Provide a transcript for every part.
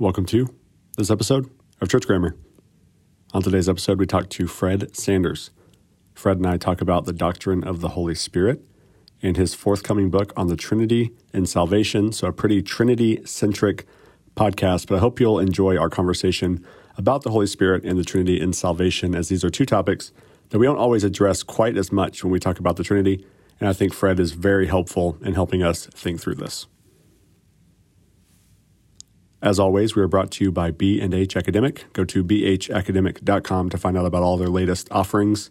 Welcome to this episode of Church Grammar. On today's episode, we talk to Fred Sanders. Fred and I talk about the doctrine of the Holy Spirit and his forthcoming book on the Trinity and salvation. So, a pretty Trinity centric podcast, but I hope you'll enjoy our conversation about the Holy Spirit and the Trinity and salvation, as these are two topics that we don't always address quite as much when we talk about the Trinity. And I think Fred is very helpful in helping us think through this. As always, we are brought to you by B&H Academic. Go to bhacademic.com to find out about all their latest offerings.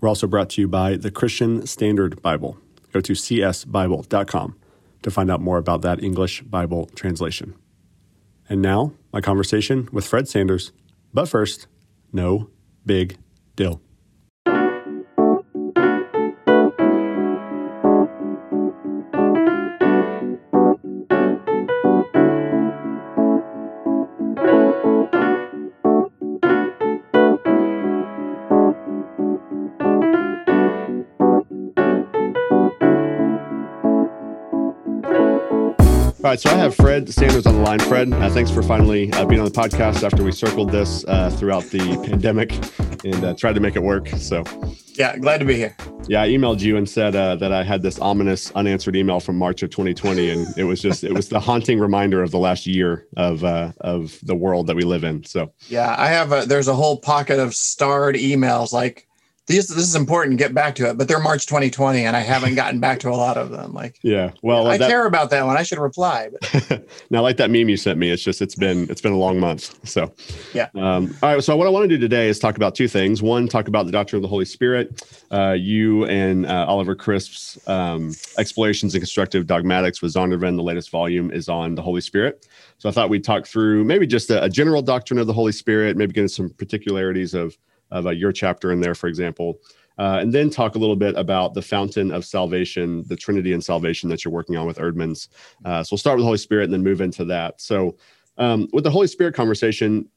We're also brought to you by the Christian Standard Bible. Go to csbible.com to find out more about that English Bible translation. And now, my conversation with Fred Sanders. But first, no big deal. All right, so I have Fred Sanders on the line. Fred, uh, thanks for finally uh, being on the podcast after we circled this uh, throughout the pandemic and uh, tried to make it work. So, yeah, glad to be here. Yeah, I emailed you and said uh, that I had this ominous unanswered email from March of 2020, and it was just it was the haunting reminder of the last year of uh, of the world that we live in. So, yeah, I have a there's a whole pocket of starred emails like these this is important get back to it but they're march 2020 and i haven't gotten back to a lot of them like yeah well i that, care about that one i should reply but. now like that meme you sent me it's just it's been it's been a long month so. Yeah. Um, all right so what i want to do today is talk about two things. One talk about the doctrine of the holy spirit. Uh, you and uh, oliver crisp's um, explorations in constructive dogmatics with zondervan the latest volume is on the holy spirit. So i thought we'd talk through maybe just a, a general doctrine of the holy spirit maybe get into some particularities of of uh, your chapter in there, for example. Uh, and then talk a little bit about the fountain of salvation, the Trinity and salvation that you're working on with Eerdmans. Uh, so we'll start with the Holy Spirit and then move into that. So, um, with the Holy Spirit conversation,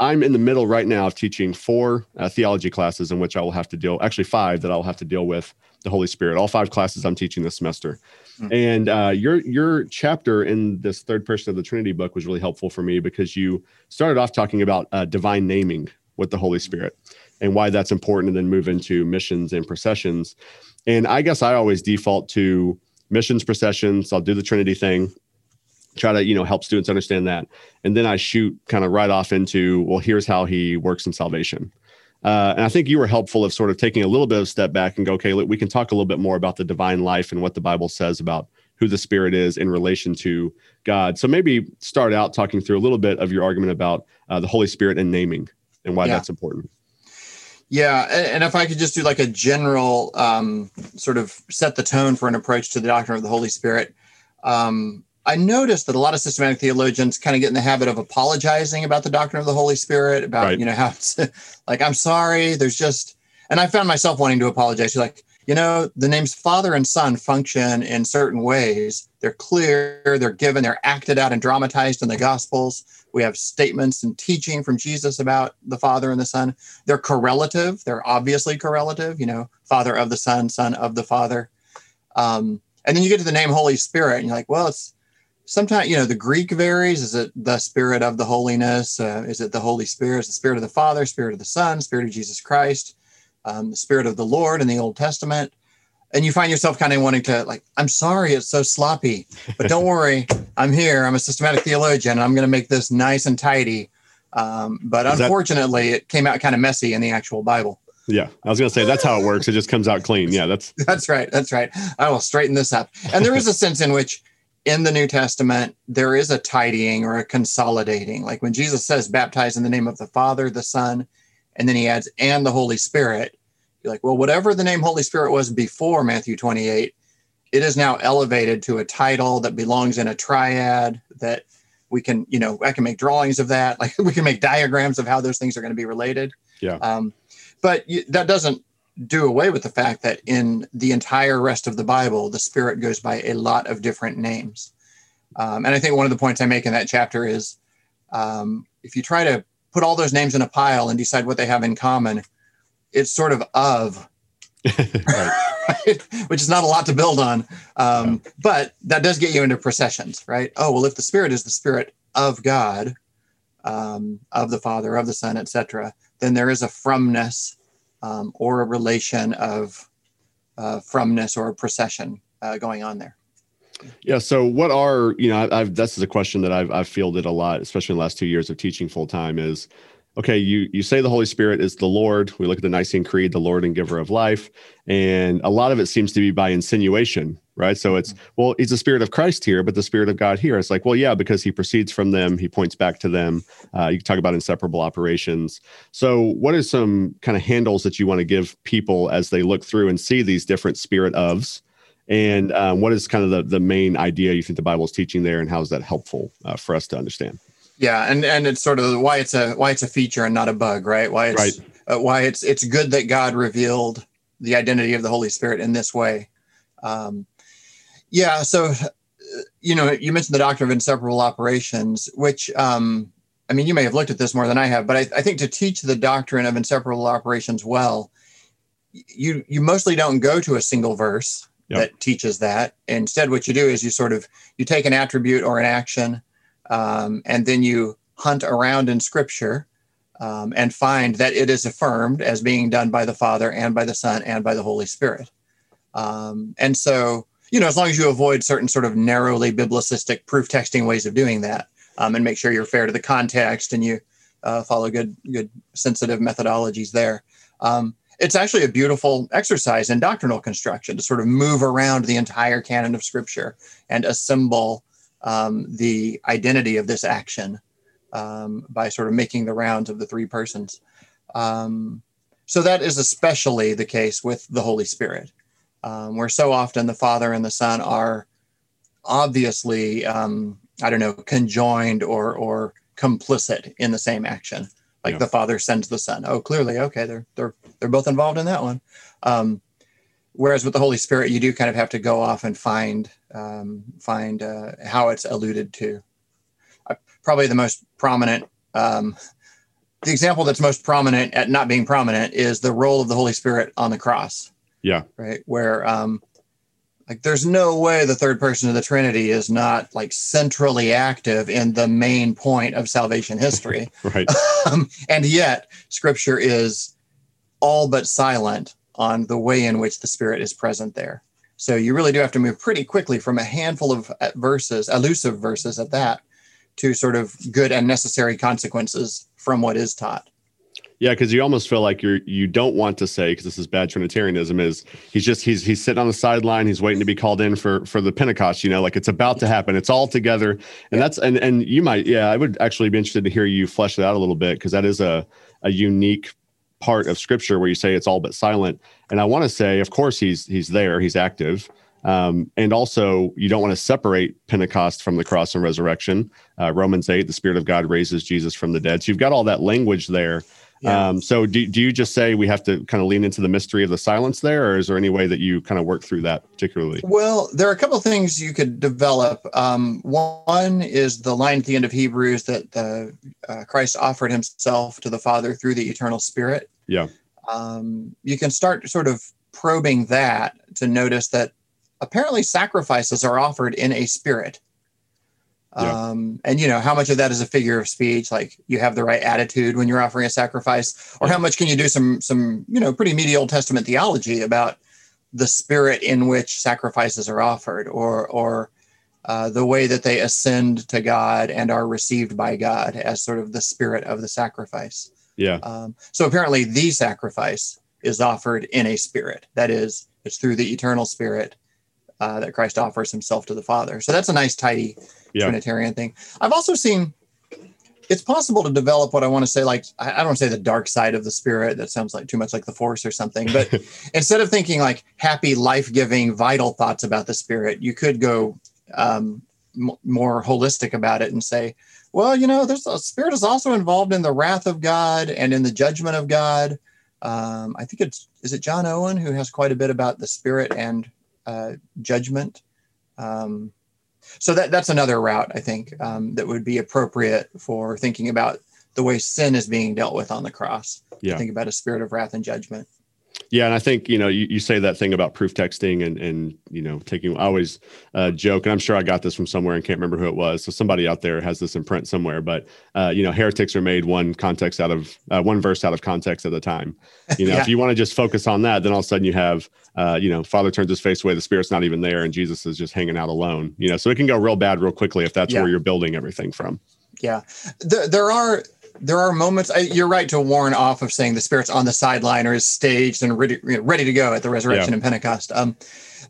I'm in the middle right now of teaching four uh, theology classes in which I will have to deal, actually five that I'll have to deal with the Holy Spirit. All five classes I'm teaching this semester. Mm-hmm. And uh, your your chapter in this third person of the Trinity book was really helpful for me because you started off talking about uh, divine naming with the Holy Spirit and why that's important, and then move into missions and processions. And I guess I always default to missions, processions. I'll do the Trinity thing, try to you know help students understand that, and then I shoot kind of right off into well, here's how he works in salvation. Uh, and I think you were helpful of sort of taking a little bit of step back and go, okay, look, we can talk a little bit more about the divine life and what the Bible says about who the Spirit is in relation to God. So maybe start out talking through a little bit of your argument about uh, the Holy Spirit and naming and why yeah. that's important. Yeah, and if I could just do like a general um, sort of set the tone for an approach to the doctrine of the Holy Spirit, um, I noticed that a lot of systematic theologians kind of get in the habit of apologizing about the doctrine of the Holy Spirit, about right. you know how it's like I'm sorry, there's just, and I found myself wanting to apologize. Like you know, the names Father and Son function in certain ways. They're clear, they're given, they're acted out and dramatized in the Gospels. We have statements and teaching from Jesus about the Father and the Son. They're correlative, they're obviously correlative, you know, Father of the Son, Son of the Father. Um, and then you get to the name Holy Spirit, and you're like, well, it's sometimes, you know, the Greek varies. Is it the Spirit of the holiness? Uh, is it the Holy Spirit? Is the Spirit of the Father, Spirit of the Son, Spirit of Jesus Christ? Um, the Spirit of the Lord in the Old Testament. And you find yourself kind of wanting to, like, I'm sorry, it's so sloppy, but don't worry, I'm here. I'm a systematic theologian. and I'm going to make this nice and tidy. Um, but Is unfortunately, that- it came out kind of messy in the actual Bible. Yeah, I was going to say that's how it works. It just comes out clean. Yeah, that's that's right. That's right. I will straighten this up. And there is a sense in which in the New Testament there is a tidying or a consolidating. Like when Jesus says, "Baptize in the name of the Father, the Son, and then he adds and the Holy Spirit. You're like, well, whatever the name Holy Spirit was before Matthew 28, it is now elevated to a title that belongs in a triad that we can, you know, I can make drawings of that. Like we can make diagrams of how those things are going to be related. Yeah. Um, but you, that doesn't do away with the fact that in the entire rest of the Bible, the Spirit goes by a lot of different names. Um, and I think one of the points I make in that chapter is um, if you try to put all those names in a pile and decide what they have in common, it's sort of of, right. which is not a lot to build on. Um, yeah. But that does get you into processions, right? Oh, well, if the spirit is the spirit of God, um, of the Father, of the Son, etc., then there is a fromness um, or a relation of uh, fromness or a procession uh, going on there. Yeah. So, what are you know? I, I've this is a question that I've I've fielded a lot, especially in the last two years of teaching full time. Is okay, you you say the Holy Spirit is the Lord. We look at the Nicene Creed, the Lord and Giver of life, and a lot of it seems to be by insinuation, right? So it's well, he's the Spirit of Christ here, but the Spirit of God here. It's like, well, yeah, because he proceeds from them, he points back to them. Uh, you talk about inseparable operations. So, what are some kind of handles that you want to give people as they look through and see these different Spirit ofs? And um, what is kind of the, the main idea you think the Bible is teaching there, and how is that helpful uh, for us to understand? Yeah, and and it's sort of why it's a why it's a feature and not a bug, right? Why it's right. Uh, why it's it's good that God revealed the identity of the Holy Spirit in this way. Um, yeah, so uh, you know, you mentioned the doctrine of inseparable operations, which um, I mean, you may have looked at this more than I have, but I, I think to teach the doctrine of inseparable operations well, you you mostly don't go to a single verse yep. that teaches that. Instead, what you do is you sort of you take an attribute or an action um, and then you hunt around in scripture um, and find that it is affirmed as being done by the Father and by the Son and by the Holy Spirit. Um, and so, you know, as long as you avoid certain sort of narrowly biblicistic proof texting ways of doing that, um, and make sure you're fair to the context and you uh, follow good, good sensitive methodologies there. Um, it's actually a beautiful exercise in doctrinal construction to sort of move around the entire canon of Scripture and assemble um, the identity of this action um, by sort of making the rounds of the three persons. Um, so that is especially the case with the Holy Spirit, um, where so often the Father and the Son are obviously, um, I don't know, conjoined or or complicit in the same action. Like yeah. the Father sends the Son. Oh, clearly, okay, they're they're they're both involved in that one. Um, whereas with the Holy Spirit, you do kind of have to go off and find um, find uh, how it's alluded to. Uh, probably the most prominent, um, the example that's most prominent at not being prominent is the role of the Holy Spirit on the cross. Yeah. Right. Where, um, like, there's no way the third person of the Trinity is not like centrally active in the main point of salvation history. right. Um, and yet, Scripture is all but silent on the way in which the Spirit is present there. So you really do have to move pretty quickly from a handful of uh, verses, elusive verses at that, to sort of good and necessary consequences from what is taught. Yeah, because you almost feel like you're you don't want to say because this is bad Trinitarianism is he's just he's he's sitting on the sideline he's waiting to be called in for for the Pentecost you know like it's about to happen it's all together. And yeah. that's and and you might yeah I would actually be interested to hear you flesh it out a little bit because that is a a unique part of scripture where you say it's all but silent. And i want to say of course he's he's there he's active um, and also you don't want to separate pentecost from the cross and resurrection. Uh, romans 8 the spirit of god raises jesus from the dead. So you've got all that language there yeah. Um, so do, do you just say we have to kind of lean into the mystery of the silence there, or is there any way that you kind of work through that particularly? Well, there are a couple of things you could develop. Um, one is the line at the end of Hebrews that uh, uh, Christ offered himself to the Father through the eternal Spirit. Yeah. Um, you can start sort of probing that to notice that apparently sacrifices are offered in a spirit. Yeah. Um, and you know how much of that is a figure of speech? Like you have the right attitude when you're offering a sacrifice? Or how much can you do some some you know pretty meaty old testament theology about the spirit in which sacrifices are offered or or uh, the way that they ascend to god and are received by god as sort of the spirit of the sacrifice? Yeah. Um, so apparently the sacrifice is offered in a spirit. That is it's through the eternal spirit uh, that christ offers himself to the father so that's a nice tidy yeah. Trinitarian thing. I've also seen it's possible to develop what I want to say, like I don't say the dark side of the spirit. That sounds like too much like the force or something. But instead of thinking like happy, life-giving, vital thoughts about the spirit, you could go um, m- more holistic about it and say, well, you know, there's a spirit is also involved in the wrath of God and in the judgment of God. Um, I think it's is it John Owen who has quite a bit about the spirit and uh, judgment. Um, so that that's another route I think um, that would be appropriate for thinking about the way sin is being dealt with on the cross. Yeah. Think about a spirit of wrath and judgment. Yeah, and I think you know you, you say that thing about proof texting and and you know taking. I always uh, joke, and I'm sure I got this from somewhere and can't remember who it was. So somebody out there has this in print somewhere. But uh, you know, heretics are made one context out of uh, one verse out of context at a time. You know, yeah. if you want to just focus on that, then all of a sudden you have uh, you know, Father turns his face away, the Spirit's not even there, and Jesus is just hanging out alone. You know, so it can go real bad real quickly if that's yeah. where you're building everything from. Yeah, there, there are there are moments I, you're right to warn off of saying the spirit's on the sideline or is staged and ready, ready to go at the resurrection yeah. and pentecost. Um,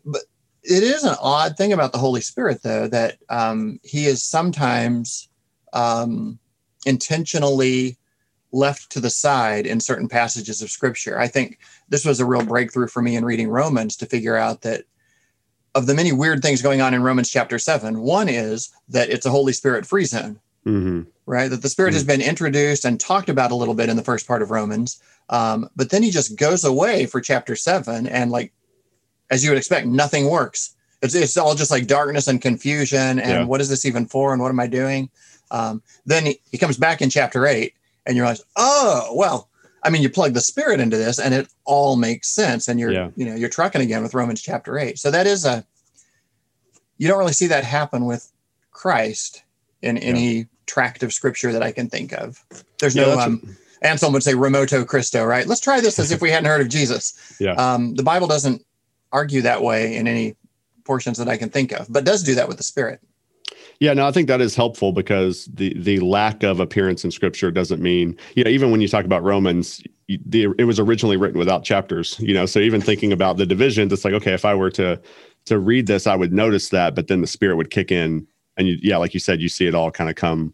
but it is an odd thing about the holy spirit though that um, he is sometimes um, intentionally left to the side in certain passages of scripture. I think this was a real breakthrough for me in reading romans to figure out that of the many weird things going on in romans chapter 7 one is that it's a holy spirit free zone mm-hmm. right? That the Spirit mm-hmm. has been introduced and talked about a little bit in the first part of Romans, um, but then he just goes away for chapter seven, and like as you would expect, nothing works. It's, it's all just like darkness and confusion, and yeah. what is this even for, and what am I doing? Um, then he, he comes back in chapter eight, and you realize, oh well. I mean, you plug the spirit into this, and it all makes sense. And you're, yeah. you know, you're trucking again with Romans chapter eight. So that is a, you don't really see that happen with Christ in any tract of scripture that I can think of. There's no, um, Anselm would say remoto Christo, right? Let's try this as if we hadn't heard of Jesus. Yeah. Um, the Bible doesn't argue that way in any portions that I can think of, but does do that with the Spirit. Yeah, no, I think that is helpful because the the lack of appearance in Scripture doesn't mean you know even when you talk about Romans, the, it was originally written without chapters. You know, so even thinking about the divisions, it's like okay, if I were to to read this, I would notice that, but then the Spirit would kick in and you, yeah, like you said, you see it all kind of come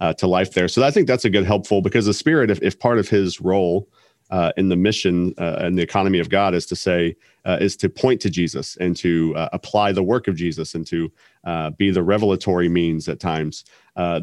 uh, to life there. So I think that's a good helpful because the Spirit, if, if part of His role uh, in the mission uh, and the economy of God is to say, uh, is to point to Jesus and to uh, apply the work of Jesus and to uh, be the revelatory means at times.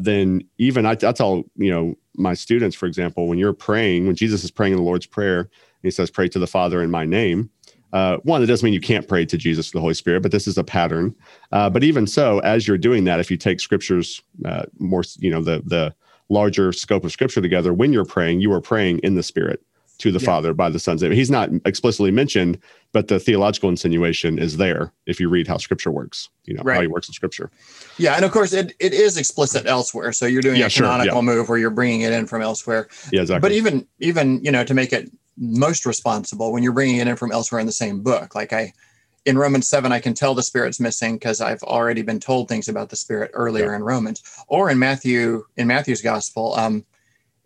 then even I, I tell you know my students, for example, when you're praying, when Jesus is praying in the Lord's prayer, he says, "Pray to the Father in my name." Uh, one, it doesn't mean you can't pray to Jesus the Holy Spirit, but this is a pattern. Uh, but even so, as you're doing that, if you take scriptures uh, more, you know, the the larger scope of scripture together, when you're praying, you are praying in the Spirit to the yeah. Father by the Son's name. He's not explicitly mentioned, but the theological insinuation is there if you read how Scripture works. You know right. how he works in Scripture. Yeah, and of course it, it is explicit elsewhere. So you're doing yeah, a canonical sure, yeah. move where you're bringing it in from elsewhere. Yeah, exactly. But even even you know to make it most responsible when you're bringing it in from elsewhere in the same book. Like I, in Romans 7, I can tell the Spirit's missing because I've already been told things about the Spirit earlier yeah. in Romans. Or in Matthew, in Matthew's Gospel, um,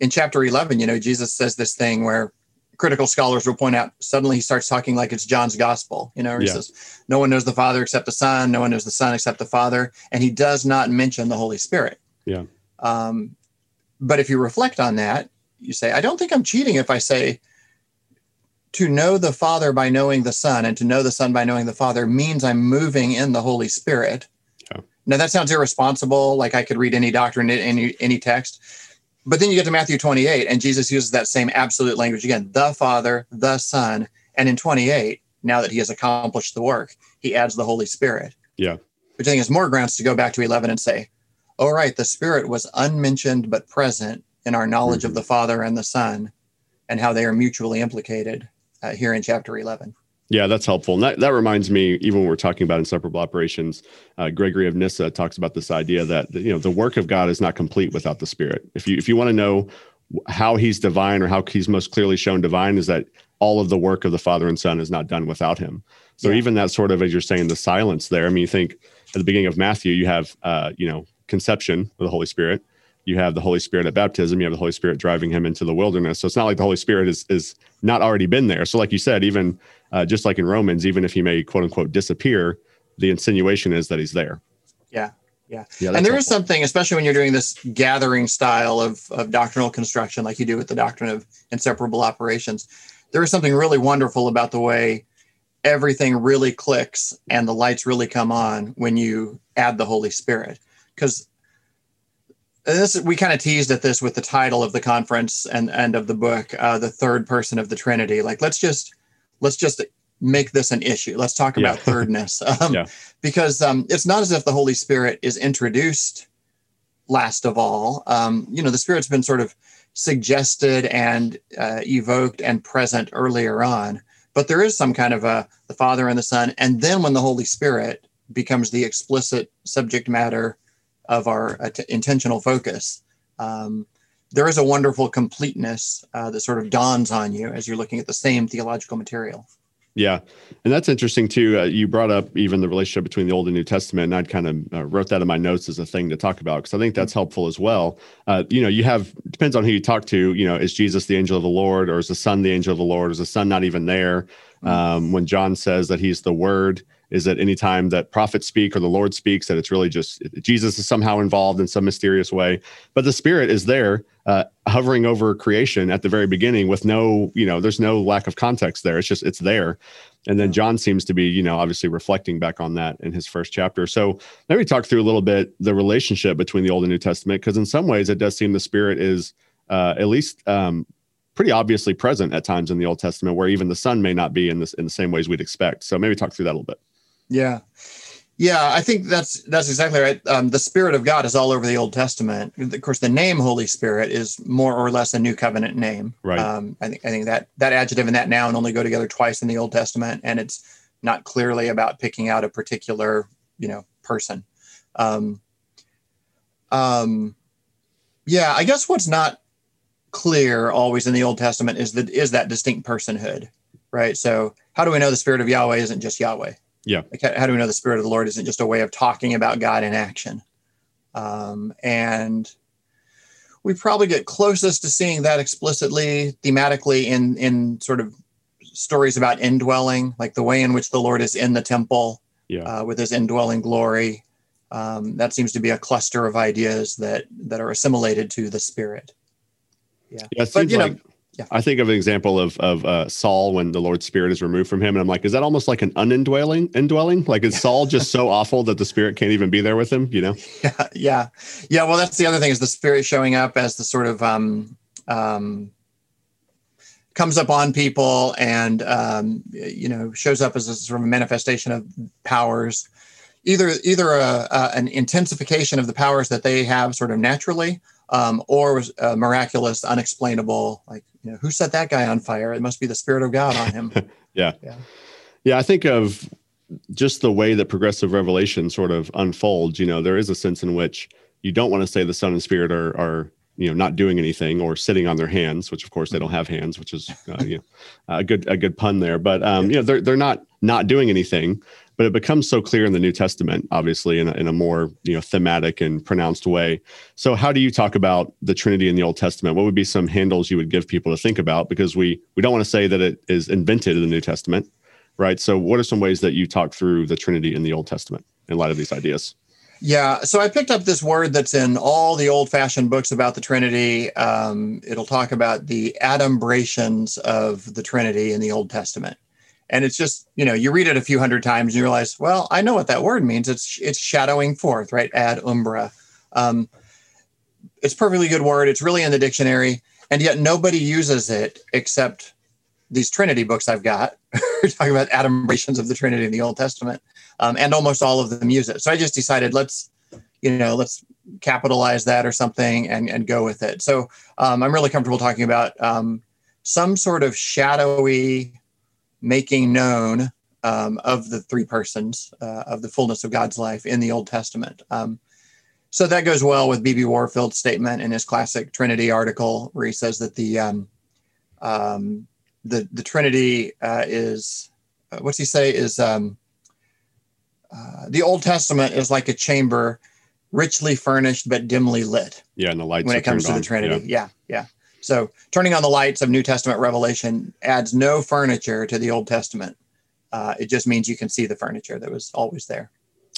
in chapter 11, you know, Jesus says this thing where critical scholars will point out suddenly he starts talking like it's John's Gospel. You know, he yeah. says, No one knows the Father except the Son, no one knows the Son except the Father. And he does not mention the Holy Spirit. Yeah. Um, but if you reflect on that, you say, I don't think I'm cheating if I say, to know the Father by knowing the Son and to know the Son by knowing the Father means I'm moving in the Holy Spirit. Yeah. Now that sounds irresponsible. Like I could read any doctrine in any any text, but then you get to Matthew 28, and Jesus uses that same absolute language again: the Father, the Son, and in 28, now that he has accomplished the work, he adds the Holy Spirit. Yeah, which I think is more grounds to go back to 11 and say, "All right, the Spirit was unmentioned but present in our knowledge mm-hmm. of the Father and the Son." And how they are mutually implicated uh, here in chapter 11. Yeah, that's helpful. And that, that reminds me, even when we're talking about inseparable operations, uh, Gregory of Nyssa talks about this idea that you know the work of God is not complete without the Spirit. If you if you want to know how He's divine or how He's most clearly shown divine, is that all of the work of the Father and Son is not done without Him. So yeah. even that sort of, as you're saying, the silence there. I mean, you think at the beginning of Matthew, you have uh, you know conception of the Holy Spirit, you have the Holy Spirit at baptism, you have the Holy Spirit driving him into the wilderness. So it's not like the Holy Spirit is is not already been there. So like you said, even uh, just like in Romans, even if he may quote unquote disappear, the insinuation is that he's there. Yeah. Yeah. yeah and there helpful. is something, especially when you're doing this gathering style of, of doctrinal construction, like you do with the doctrine of inseparable operations, there is something really wonderful about the way everything really clicks and the lights really come on when you add the Holy Spirit. Because this we kind of teased at this with the title of the conference and end of the book uh, the third person of the trinity like let's just let's just make this an issue let's talk about yeah. thirdness um, yeah. because um, it's not as if the holy spirit is introduced last of all um, you know the spirit's been sort of suggested and uh, evoked and present earlier on but there is some kind of a the Father and the Son, and then when the Holy Spirit becomes the explicit subject matter of our intentional focus. Um, there is a wonderful completeness uh, that sort of dawns on you as you're looking at the same theological material. Yeah, and that's interesting too. Uh, you brought up even the relationship between the Old and New Testament, and I'd kind of uh, wrote that in my notes as a thing to talk about because I think that's helpful as well. Uh, you know, you have depends on who you talk to. You know, is Jesus the angel of the Lord, or is the Son the angel of the Lord? Is the Son not even there? Mm-hmm. Um, when John says that He's the Word, is that anytime that prophets speak or the Lord speaks, that it's really just Jesus is somehow involved in some mysterious way. But the Spirit is there, uh, hovering over creation at the very beginning with no, you know, there's no lack of context there. It's just, it's there. And then John seems to be, you know, obviously reflecting back on that in his first chapter. So maybe talk through a little bit the relationship between the Old and New Testament, because in some ways it does seem the Spirit is uh, at least um, pretty obviously present at times in the Old Testament, where even the Son may not be in this in the same ways we'd expect. So maybe talk through that a little bit. Yeah. Yeah, I think that's that's exactly right. Um, the Spirit of God is all over the Old Testament. Of course, the name Holy Spirit is more or less a New Covenant name. Right. Um, I think I think that that adjective and that noun only go together twice in the Old Testament, and it's not clearly about picking out a particular you know person. Um, um, yeah, I guess what's not clear always in the Old Testament is that is that distinct personhood, right? So, how do we know the Spirit of Yahweh isn't just Yahweh? Yeah. Like, how do we know the Spirit of the Lord isn't just a way of talking about God in action? Um, and we probably get closest to seeing that explicitly, thematically, in in sort of stories about indwelling, like the way in which the Lord is in the temple yeah. uh, with His indwelling glory. Um, that seems to be a cluster of ideas that that are assimilated to the Spirit. Yeah, yeah but you like- know yeah. I think of an example of of uh, Saul when the Lord's Spirit is removed from him, and I'm like, is that almost like an unindwelling indwelling? Like, is Saul just so awful that the Spirit can't even be there with him? You know? Yeah, yeah, yeah. Well, that's the other thing is the Spirit showing up as the sort of um, um, comes up on people and um, you know shows up as a sort of manifestation of powers, either either a, a, an intensification of the powers that they have sort of naturally, um, or miraculous, unexplainable. Like, you know, who set that guy on fire? It must be the spirit of God on him. yeah. yeah. Yeah. I think of just the way that progressive revelation sort of unfolds. You know, there is a sense in which you don't want to say the Son and Spirit are, are you know not doing anything or sitting on their hands which of course they don't have hands which is uh, you know, a good a good pun there but um, you know they're, they're not not doing anything but it becomes so clear in the New Testament, obviously, in a, in a more you know thematic and pronounced way. So, how do you talk about the Trinity in the Old Testament? What would be some handles you would give people to think about? Because we we don't want to say that it is invented in the New Testament, right? So, what are some ways that you talk through the Trinity in the Old Testament in light of these ideas? Yeah, so I picked up this word that's in all the old-fashioned books about the Trinity. Um, it'll talk about the adumbrations of the Trinity in the Old Testament and it's just you know you read it a few hundred times and you realize well i know what that word means. It's it's shadowing forth right? Ad umbra. Um, it's perfectly good word. It's really in the dictionary. And yet nobody uses it except these trinity books i've got. We're talking about adumbrations of the trinity in the old testament um, and almost all of them use it. So i just decided let's you know let's capitalize that or something and, and go with it. So um, i'm really comfortable talking about um, some sort of shadowy making known um, of the three persons uh, of the fullness of God's life in the Old Testament. Um, so that goes well with B.B. Warfield's statement in his classic Trinity article, where he says that the um, um the the Trinity uh, is uh, what's he say is um, uh, the Old Testament is like a chamber richly furnished but dimly lit. Yeah, and the lights when it comes to on. the Trinity. Yeah. yeah, yeah. So turning on the lights of New Testament revelation adds no furniture to the Old Testament. Uh, it just means you can see the furniture that was always there.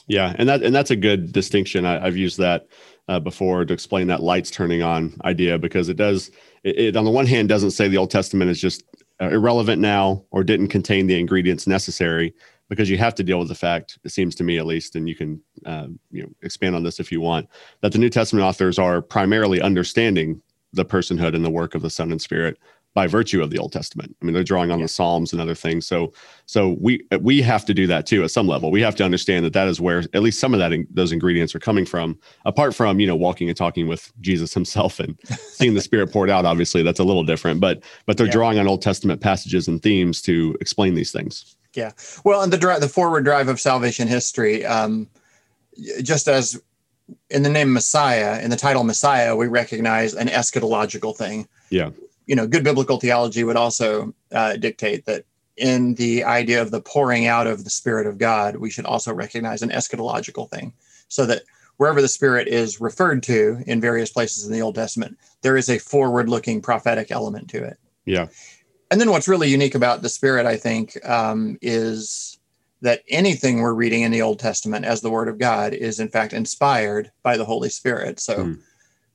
Yeah, and that and that's a good distinction. I, have used that uh, before to explain that lights turning on idea because it does. It, it, on the one hand doesn't say the Old Testament is just uh, irrelevant now or didn't contain the ingredients necessary because you have to deal with the fact it seems to me at least and you can uh, you know expand on this if you want that the new testament authors are primarily understanding the personhood and the work of the Son and Spirit by virtue of the Old Testament. I mean, they're drawing on yeah. the Psalms and other things. So, so we we have to do that too at some level. We have to understand that that is where at least some of that in, those ingredients are coming from. Apart from you know walking and talking with Jesus Himself and seeing the Spirit poured out, obviously that's a little different. But but they're yeah. drawing on Old Testament passages and themes to explain these things. Yeah, well, and the drive, the forward drive of salvation history, um, just as in the name Messiah, in the title Messiah, we recognize an eschatological thing. Yeah you know, good biblical theology would also uh, dictate that in the idea of the pouring out of the Spirit of God, we should also recognize an eschatological thing, so that wherever the Spirit is referred to in various places in the Old Testament, there is a forward-looking prophetic element to it. Yeah. And then what's really unique about the Spirit, I think, um, is that anything we're reading in the Old Testament as the Word of God is in fact inspired by the Holy Spirit. So. Mm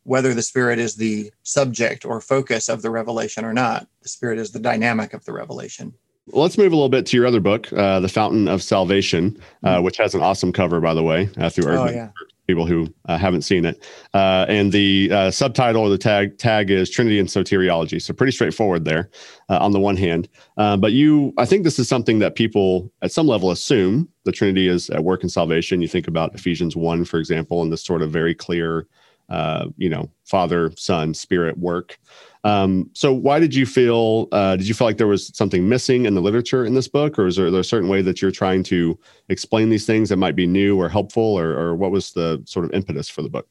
whether the spirit is the subject or focus of the revelation or not. The spirit is the dynamic of the revelation. Well, let's move a little bit to your other book, uh, The Fountain of Salvation, uh, mm-hmm. which has an awesome cover, by the way, uh, through Eerdmans. Oh, yeah. People who uh, haven't seen it, uh, and the uh, subtitle or the tag tag is Trinity and Soteriology. So pretty straightforward there, on the one hand. but you, I think this is something that people at some level assume the Trinity is at work in salvation. You think about Ephesians one, for example, and this sort of very clear uh, you know, Father, Son, Spirit work. Um, so, why did you feel? Uh, did you feel like there was something missing in the literature in this book, or is there, a certain way that you're trying to explain these things that might be new or helpful, or, or what was the sort of impetus for the book?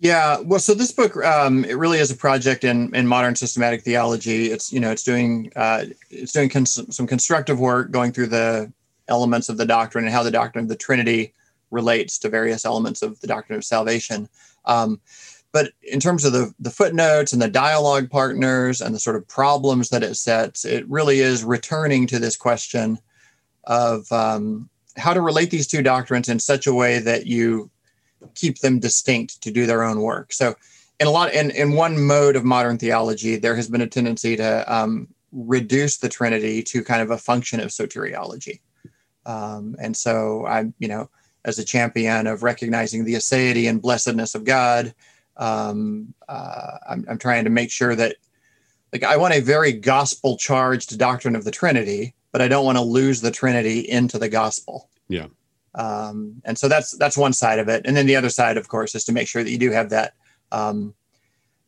Yeah, well, so this book um, it really is a project in in modern systematic theology. It's you know it's doing uh, it's doing cons- some constructive work, going through the elements of the doctrine and how the doctrine of the Trinity relates to various elements of the doctrine of salvation. Um, but in terms of the, the footnotes and the dialogue partners and the sort of problems that it sets, it really is returning to this question of um, how to relate these two doctrines in such a way that you keep them distinct to do their own work. So, in a lot, in, in one mode of modern theology, there has been a tendency to um, reduce the Trinity to kind of a function of soteriology. Um, and so, I, you know, as a champion of recognizing the aseity and blessedness of God. Um, uh, I'm, I'm, trying to make sure that, like, I want a very gospel charged doctrine of the Trinity, but I don't want to lose the Trinity into the gospel. Yeah. Um, and so that's that's one side of it, and then the other side, of course, is to make sure that you do have that um,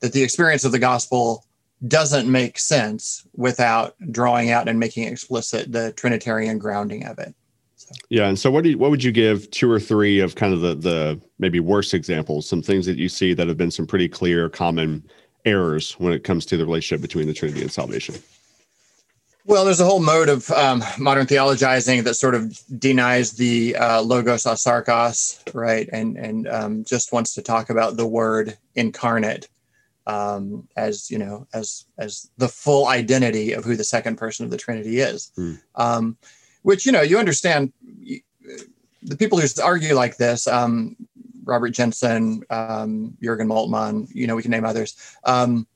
that the experience of the gospel doesn't make sense without drawing out and making explicit the Trinitarian grounding of it. Yeah, and so what do you, what would you give two or three of kind of the the maybe worst examples, some things that you see that have been some pretty clear common errors when it comes to the relationship between the Trinity and salvation? Well, there's a whole mode of um, modern theologizing that sort of denies the uh, logos asarkos, right, and and um, just wants to talk about the word incarnate um, as you know as as the full identity of who the second person of the Trinity is. Mm which you know you understand the people who argue like this um, robert jenson um, jürgen moltmann you know we can name others um,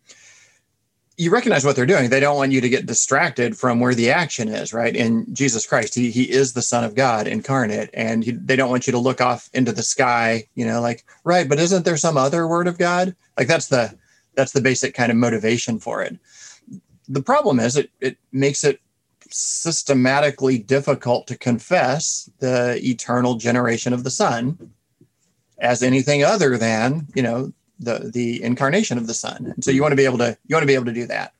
you recognize what they're doing. They don't want you to get distracted from where the action is right? In jesus christ he, he is the son of god incarnate and he, they don't want you to look off into the sky you know like right but isn't there some other word of god? Like that's the that's the basic kind of motivation for it. The problem is it it makes it systematically difficult to confess the eternal generation of the Son as anything other than, you know, the the incarnation of the Son. And so you want to be able to you want to be able to do that.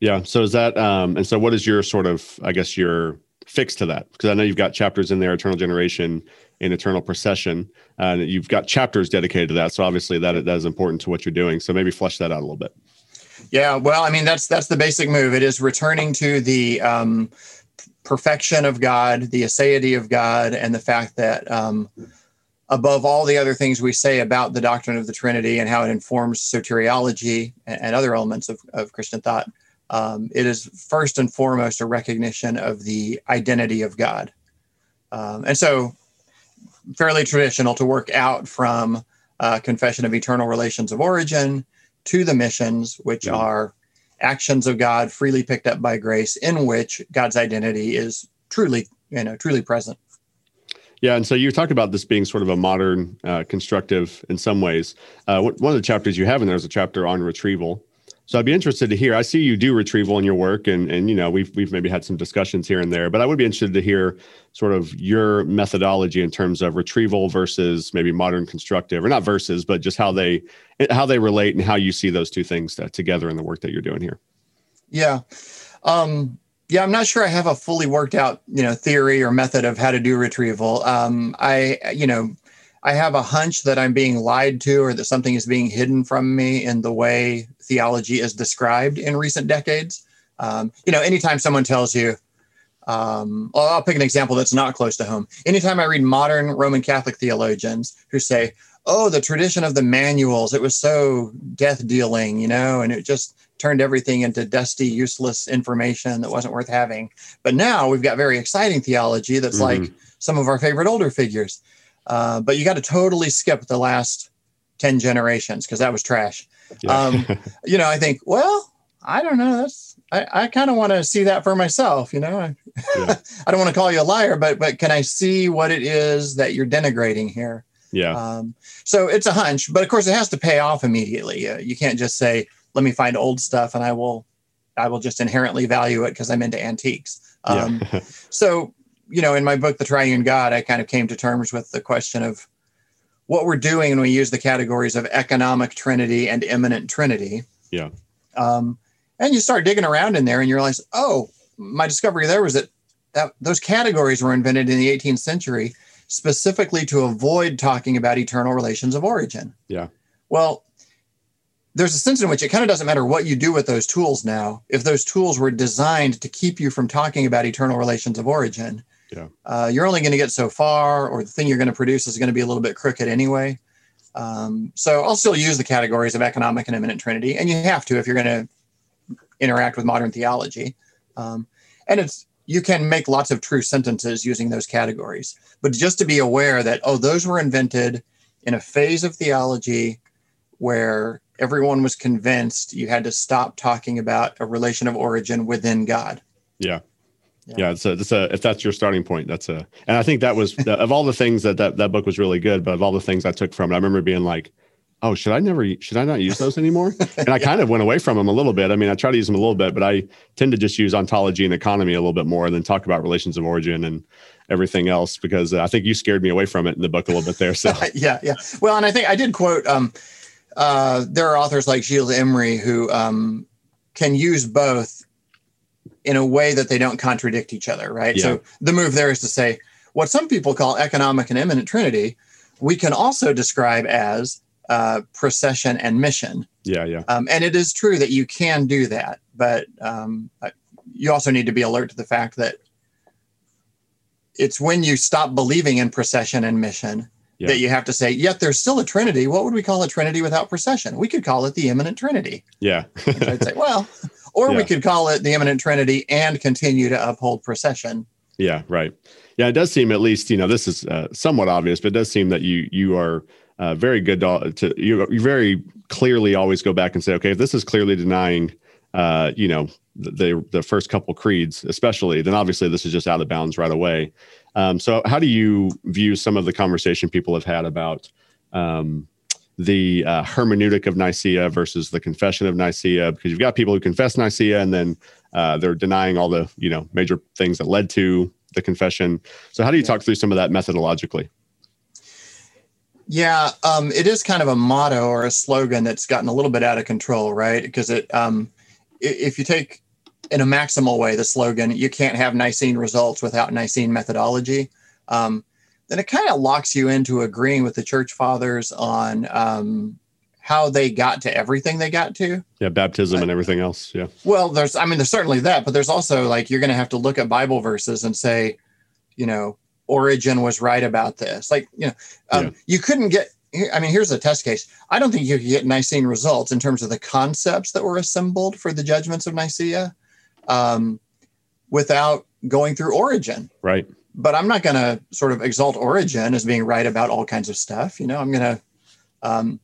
Yeah. So is that um and so what is your sort of I guess your fix to that? Because I know you've got chapters in there, eternal generation and eternal procession. And uh, you've got chapters dedicated to that. So obviously that that is important to what you're doing. So maybe flesh that out a little bit. Yeah, well, I mean that's that's the basic move. It is returning to the um, perfection of God, the aseity of God, and the fact that um, above all the other things we say about the doctrine of the Trinity and how it informs soteriology and, and other elements of, of Christian thought, um, it is first and foremost a recognition of the identity of God. Um, and so, fairly traditional to work out from uh, confession of eternal relations of origin to the missions, which mm-hmm. are actions of God freely picked up by grace, in which God's identity is truly, you know, truly present. Yeah, and so you talked about this being sort of a modern uh, constructive in some ways. Uh, one of the chapters you have in there is a chapter on retrieval. So I'd be interested to hear. I see you do retrieval in your work, and and you know we've we've maybe had some discussions here and there, but I would be interested to hear sort of your methodology in terms of retrieval versus maybe modern constructive, or not versus, but just how they how they relate and how you see those two things together in the work that you're doing here. Yeah, um, yeah. I'm not sure I have a fully worked out you know theory or method of how to do retrieval. Um, I you know I have a hunch that I'm being lied to or that something is being hidden from me in the way theology is described in recent decades. Um, you know, anytime someone tells you, um, I'll pick an example that's not close to home. Anytime I read modern Roman Catholic theologians who say, oh, the tradition of the manuals, it was so death dealing, you know, and it just turned everything into dusty, useless information that wasn't worth having. But now we've got very exciting theology that's mm-hmm. like some of our favorite older figures. Uh, but you got to totally skip the last 10 generations because that was trash. Yeah. um, you know, I think, well, I don't know. That's, I, I kind of want to see that for myself. You know, I, yeah. I don't want to call you a liar, but, but can I see what it is that you're denigrating here? Yeah. Um, so it's a hunch, but of course it has to pay off immediately. Uh, you can't just say, let me find old stuff and I will, I will just inherently value it because I'm into antiques. Um, yeah. so you know, in my book, The Triune God, I kind of came to terms with the question of what we're doing when we use the categories of economic trinity and immanent trinity. Yeah. Um, and you start digging around in there and you realize, oh, my discovery there was that, that those categories were invented in the 18th century specifically to avoid talking about eternal relations of origin. Yeah. Well, there's a sense in which it kind of doesn't matter what you do with those tools now. If those tools were designed to keep you from talking about eternal relations of origin, yeah. Uh, you're only going to get so far, or the thing you're going to produce is going to be a little bit crooked anyway. Um, so I'll still use the categories of economic and immanent trinity, and you have to if you're going to interact with modern theology. Um, and it's you can make lots of true sentences using those categories, but just to be aware that oh, those were invented in a phase of theology where everyone was convinced you had to stop talking about a relation of origin within God. Yeah. Yeah. yeah, it's a, it's a if that's your starting point, that's a and I think that was of all the things that, that that book was really good, but of all the things I took from it, I remember being like, oh, should I never should I not use those anymore? And I kind of went away from them a little bit. I mean, I try to use them a little bit, but I tend to just use ontology and economy a little bit more, and then talk about relations of origin and everything else because uh, I think you scared me away from it in the book a little bit there. So yeah, yeah. Well, and I think I did quote. Um, uh, there are authors like Gilles Emery who um, can use both in a way that they don't contradict each other, right? Yeah. So the move there is to say what some people call economic and immanent trinity, we can also describe as uh, procession and mission. Yeah, yeah. Um, and it is true that you can do that, but um, you also need to be alert to the fact that it's when you stop believing in procession and mission yeah. that you have to say, yet there's still a trinity. What would we call a trinity without procession? We could call it the immanent trinity. Yeah. I'd say, well, or yeah. we could call it the immanent trinity and continue to uphold procession. Yeah, right. Yeah, it does seem at least you know this is uh, somewhat obvious, but it does seem that you you are uh, very good to, to you, you very clearly always go back and say, okay, if this is clearly denying, uh, you know, the the first couple creeds, especially, then obviously this is just out of bounds right away. Um, so, how do you view some of the conversation people have had about um, the uh, hermeneutic of Nicaea versus the confession of Nicaea, because you've got people who confess Nicaea and then uh, they're denying all the you know major things that led to the confession. So how do you talk through some of that methodologically? Yeah, um, it is kind of a motto or a slogan that's gotten a little bit out of control, right? Because it, um, if you take in a maximal way the slogan, you can't have Nicene results without Nicene methodology. Um, then it kind of locks you into agreeing with the church fathers on um, how they got to everything they got to. Yeah, baptism and everything else. Yeah. Well, there's, I mean, there's certainly that, but there's also like you're going to have to look at Bible verses and say, you know, Origen was right about this. Like, you know, um, yeah. you couldn't get. I mean, here's a test case. I don't think you could get Nicene results in terms of the concepts that were assembled for the judgments of Nicaea um, without going through Origen. Right but I'm not going to sort of exalt Origen as being right about all kinds of stuff. You know, I'm going to. Um,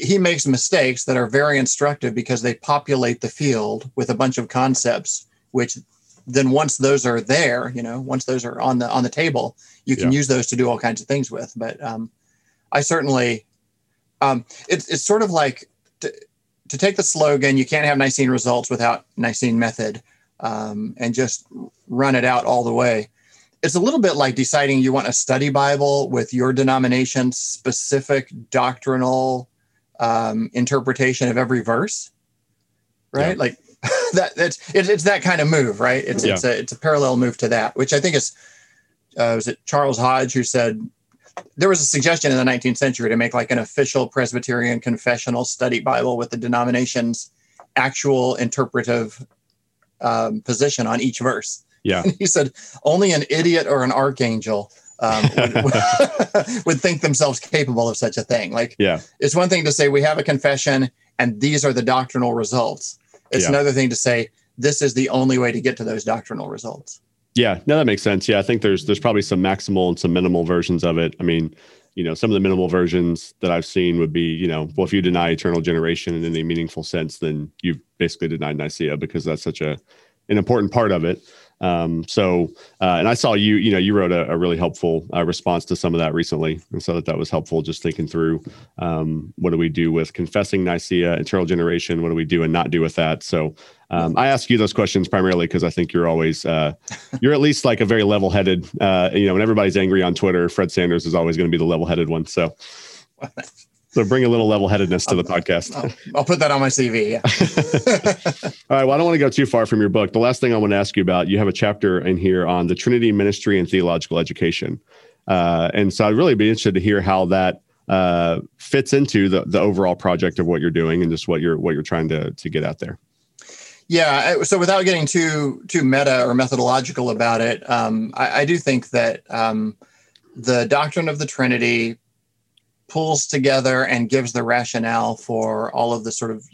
he makes mistakes that are very instructive because they populate the field with a bunch of concepts, which then once those are there, you know, once those are on the on the table, you can yeah. use those to do all kinds of things with. But um, I certainly, um, it's it's sort of like to take the slogan, you can't have Nicene results without Nicene method, um, and just run it out all the way. It's a little bit like deciding you want a study Bible with your denomination's specific doctrinal um, interpretation of every verse, right? Yeah. Like that. That's it, it's that kind of move, right? It's yeah. it's a it's a parallel move to that, which I think is uh, was it Charles Hodge who said there was a suggestion in the 19th century to make like an official Presbyterian confessional study Bible with the denomination's actual interpretive um, position on each verse. Yeah. And he said only an idiot or an archangel um, would, would, think themselves capable of such a thing. Like, yeah, it's one thing to say we have a confession and these are the doctrinal results. It's yeah. another thing to say this is the only way to get to those doctrinal results. Yeah, no, that makes sense. Yeah, I think there's there's probably some maximal and some minimal versions of it. I mean, you know, some of the minimal versions that I've seen would be, you know, well, if you deny eternal generation in any meaningful sense, then you've basically denied Nicaea because that's such a an important part of it. Um, so, uh, and I saw you, you know, you wrote a, a really helpful uh, response to some of that recently. And so that that was helpful just thinking through um, what do we do with confessing Nicaea, eternal generation? What do we do and not do with that? So um, I ask you those questions primarily because I think you're always, uh, you're at least like a very level headed, uh, you know, when everybody's angry on Twitter, Fred Sanders is always going to be the level headed one. So. So bring a little level headedness to the podcast. I'll, I'll, put that on my CV. Yeah. All right. Well, I don't want to go too far from your book. The last thing I want to ask you about, you have a chapter in here on the Trinity ministry and theological education. Uh, and so I'd really be interested to hear how that uh, fits into the, the overall project of what you're doing and just what you're what you're trying to to get out there. Yeah. So without getting too too meta or methodological about it, um, I, I, do think that um, the doctrine of the Trinity pulls together and gives the rationale for all of the sort of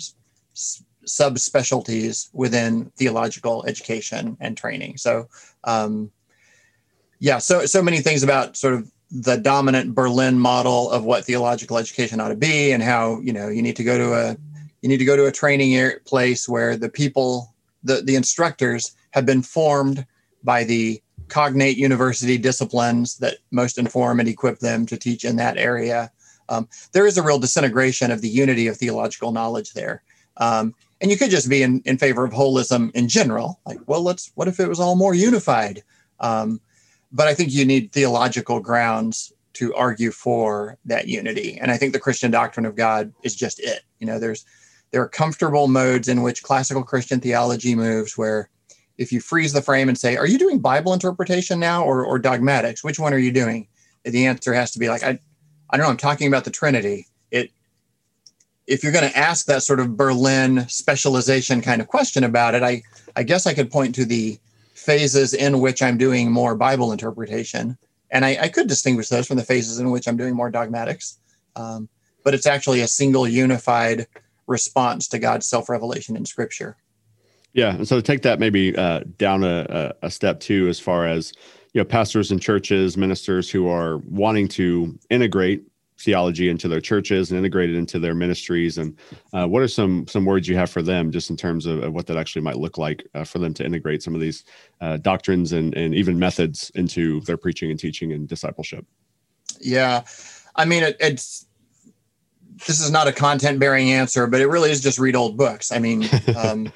subspecialties within theological education and training. So, um, yeah, so so many things about sort of the dominant Berlin model of what theological education ought to be, and how you know you need to go to a you need to go to a training place where the people the the instructors have been formed by the cognate university disciplines that most inform and equip them to teach in that area um, there is a real disintegration of the unity of theological knowledge there. Um, and you could just be in, in favor of holism in general. Like, well, let's, what if it was all more unified? Um, but I think you need theological grounds to argue for that unity. And I think the Christian doctrine of God is just it. You know, there's, there are comfortable modes in which classical Christian theology moves where if you freeze the frame and say, are you doing Bible interpretation now or, or dogmatics? Which one are you doing? The answer has to be like, I, I don't know, I'm talking about the Trinity. It if you're going to ask that sort of Berlin specialization kind of question about it, I I guess I could point to the phases in which I'm doing more Bible interpretation, and I, I could distinguish those from the phases in which I'm doing more dogmatics. Um, but it's actually a single unified response to God's self revelation in Scripture. Yeah, and so take that maybe uh, down a, a step too, as far as you know pastors and churches ministers who are wanting to integrate theology into their churches and integrate it into their ministries. And uh, what are some some words you have for them just in terms of, of what that actually might look like uh, for them to integrate some of these uh, doctrines and, and even methods into their preaching and teaching and discipleship? Yeah. I mean it, it's this is not a content bearing answer but it really is just read old books. I mean um,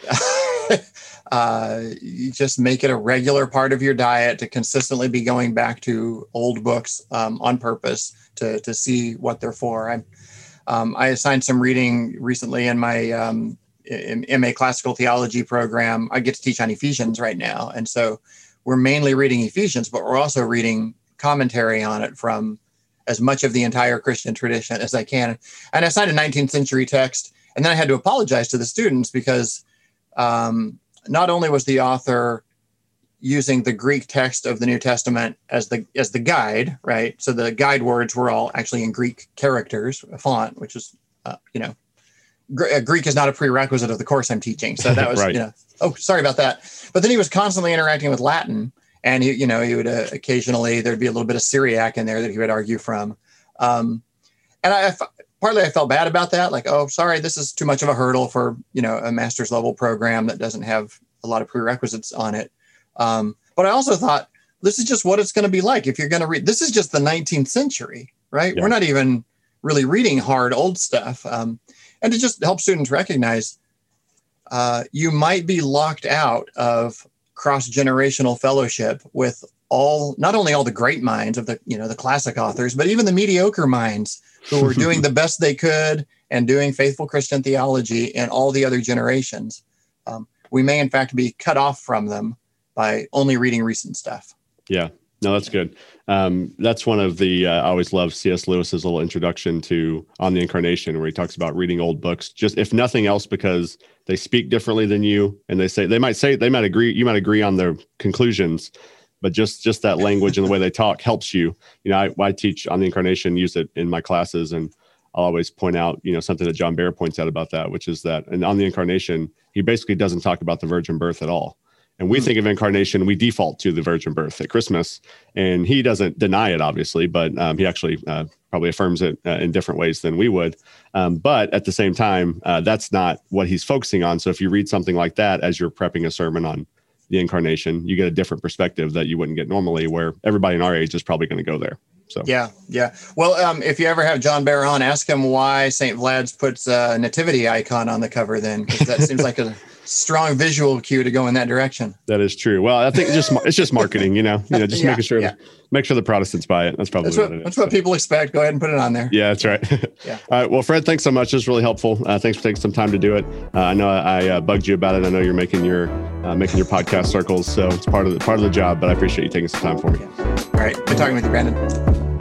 uh, you just make it a regular part of your diet to consistently be going back to old books um, on purpose to, to see what they're for. I, um, I assigned some reading recently in my um, MA classical theology program. I get to teach on Ephesians right now. And so we're mainly reading Ephesians, but we're also reading commentary on it from as much of the entire Christian tradition as I can. And I assigned a 19th century text. And then I had to apologize to the students because um, not only was the author using the Greek text of the New Testament as the as the guide, right? So the guide words were all actually in Greek characters, a font, which is, uh, you know, uh, Greek is not a prerequisite of the course I'm teaching. So that was, right. you know, oh, sorry about that. But then he was constantly interacting with Latin, and he, you know, he would uh, occasionally there'd be a little bit of Syriac in there that he would argue from. Um, and I, partly I felt bad about that. Like, oh, sorry, this is too much of a hurdle for you know a master's level program that doesn't have a lot of prerequisites on it. Um, but I also thought this is just what it's going to be like if you're going to read. This is just the 19th century, right? Yeah. We're not even really reading hard old stuff. Um, and to just help students recognize uh, you might be locked out of cross generational fellowship with all not only all the great minds of the you know the classic authors but even the mediocre minds who were doing the best they could and doing faithful christian theology in all the other generations. Um, we may in fact be cut off from them by only reading recent stuff. Yeah. No that's good. Um, that's one of the uh, i always love cs lewis's little introduction to on the incarnation where he talks about reading old books just if nothing else because they speak differently than you and they say they might say they might agree you might agree on their conclusions but just just that language and the way they talk helps you. You know I, I teach on the incarnation use it in my classes and i'll always point out you know something that john behr points out about that which is that and on the incarnation he basically doesn't talk about the virgin birth at all. And we mm think of incarnation we default to the virgin birth at christmas and he doesn't deny it obviously but um, he actually uh, probably affirms it uh, in different ways than we would. Um, but at the same time uh, that's not what he's focusing on. So if you read something like that as you're prepping a sermon on the incarnation, you get a different perspective that you wouldn't get normally, where everybody in our age is probably going to go there. So yeah, yeah. Well, um, if you ever have John Behr on, ask him why St. Vlad's puts a nativity icon on the cover. Then, because that seems like a strong visual cue to go in that direction. That is true. Well, I think it's just it's just marketing, you know, you know, just yeah, making sure yeah. make sure the Protestants buy it. That's probably that's what, what that's what people expect. Go ahead and put it on there. Yeah, that's right. yeah. All right. Well, Fred, thanks so much. It's really helpful. Uh, thanks for taking some time to do it. Uh, I know I, uh, bugged you about it. I know you're making your uh, making your podcast circles, so it's part of the part of the job. But I appreciate you taking some time for me. All right. Good talking with you, Brandon.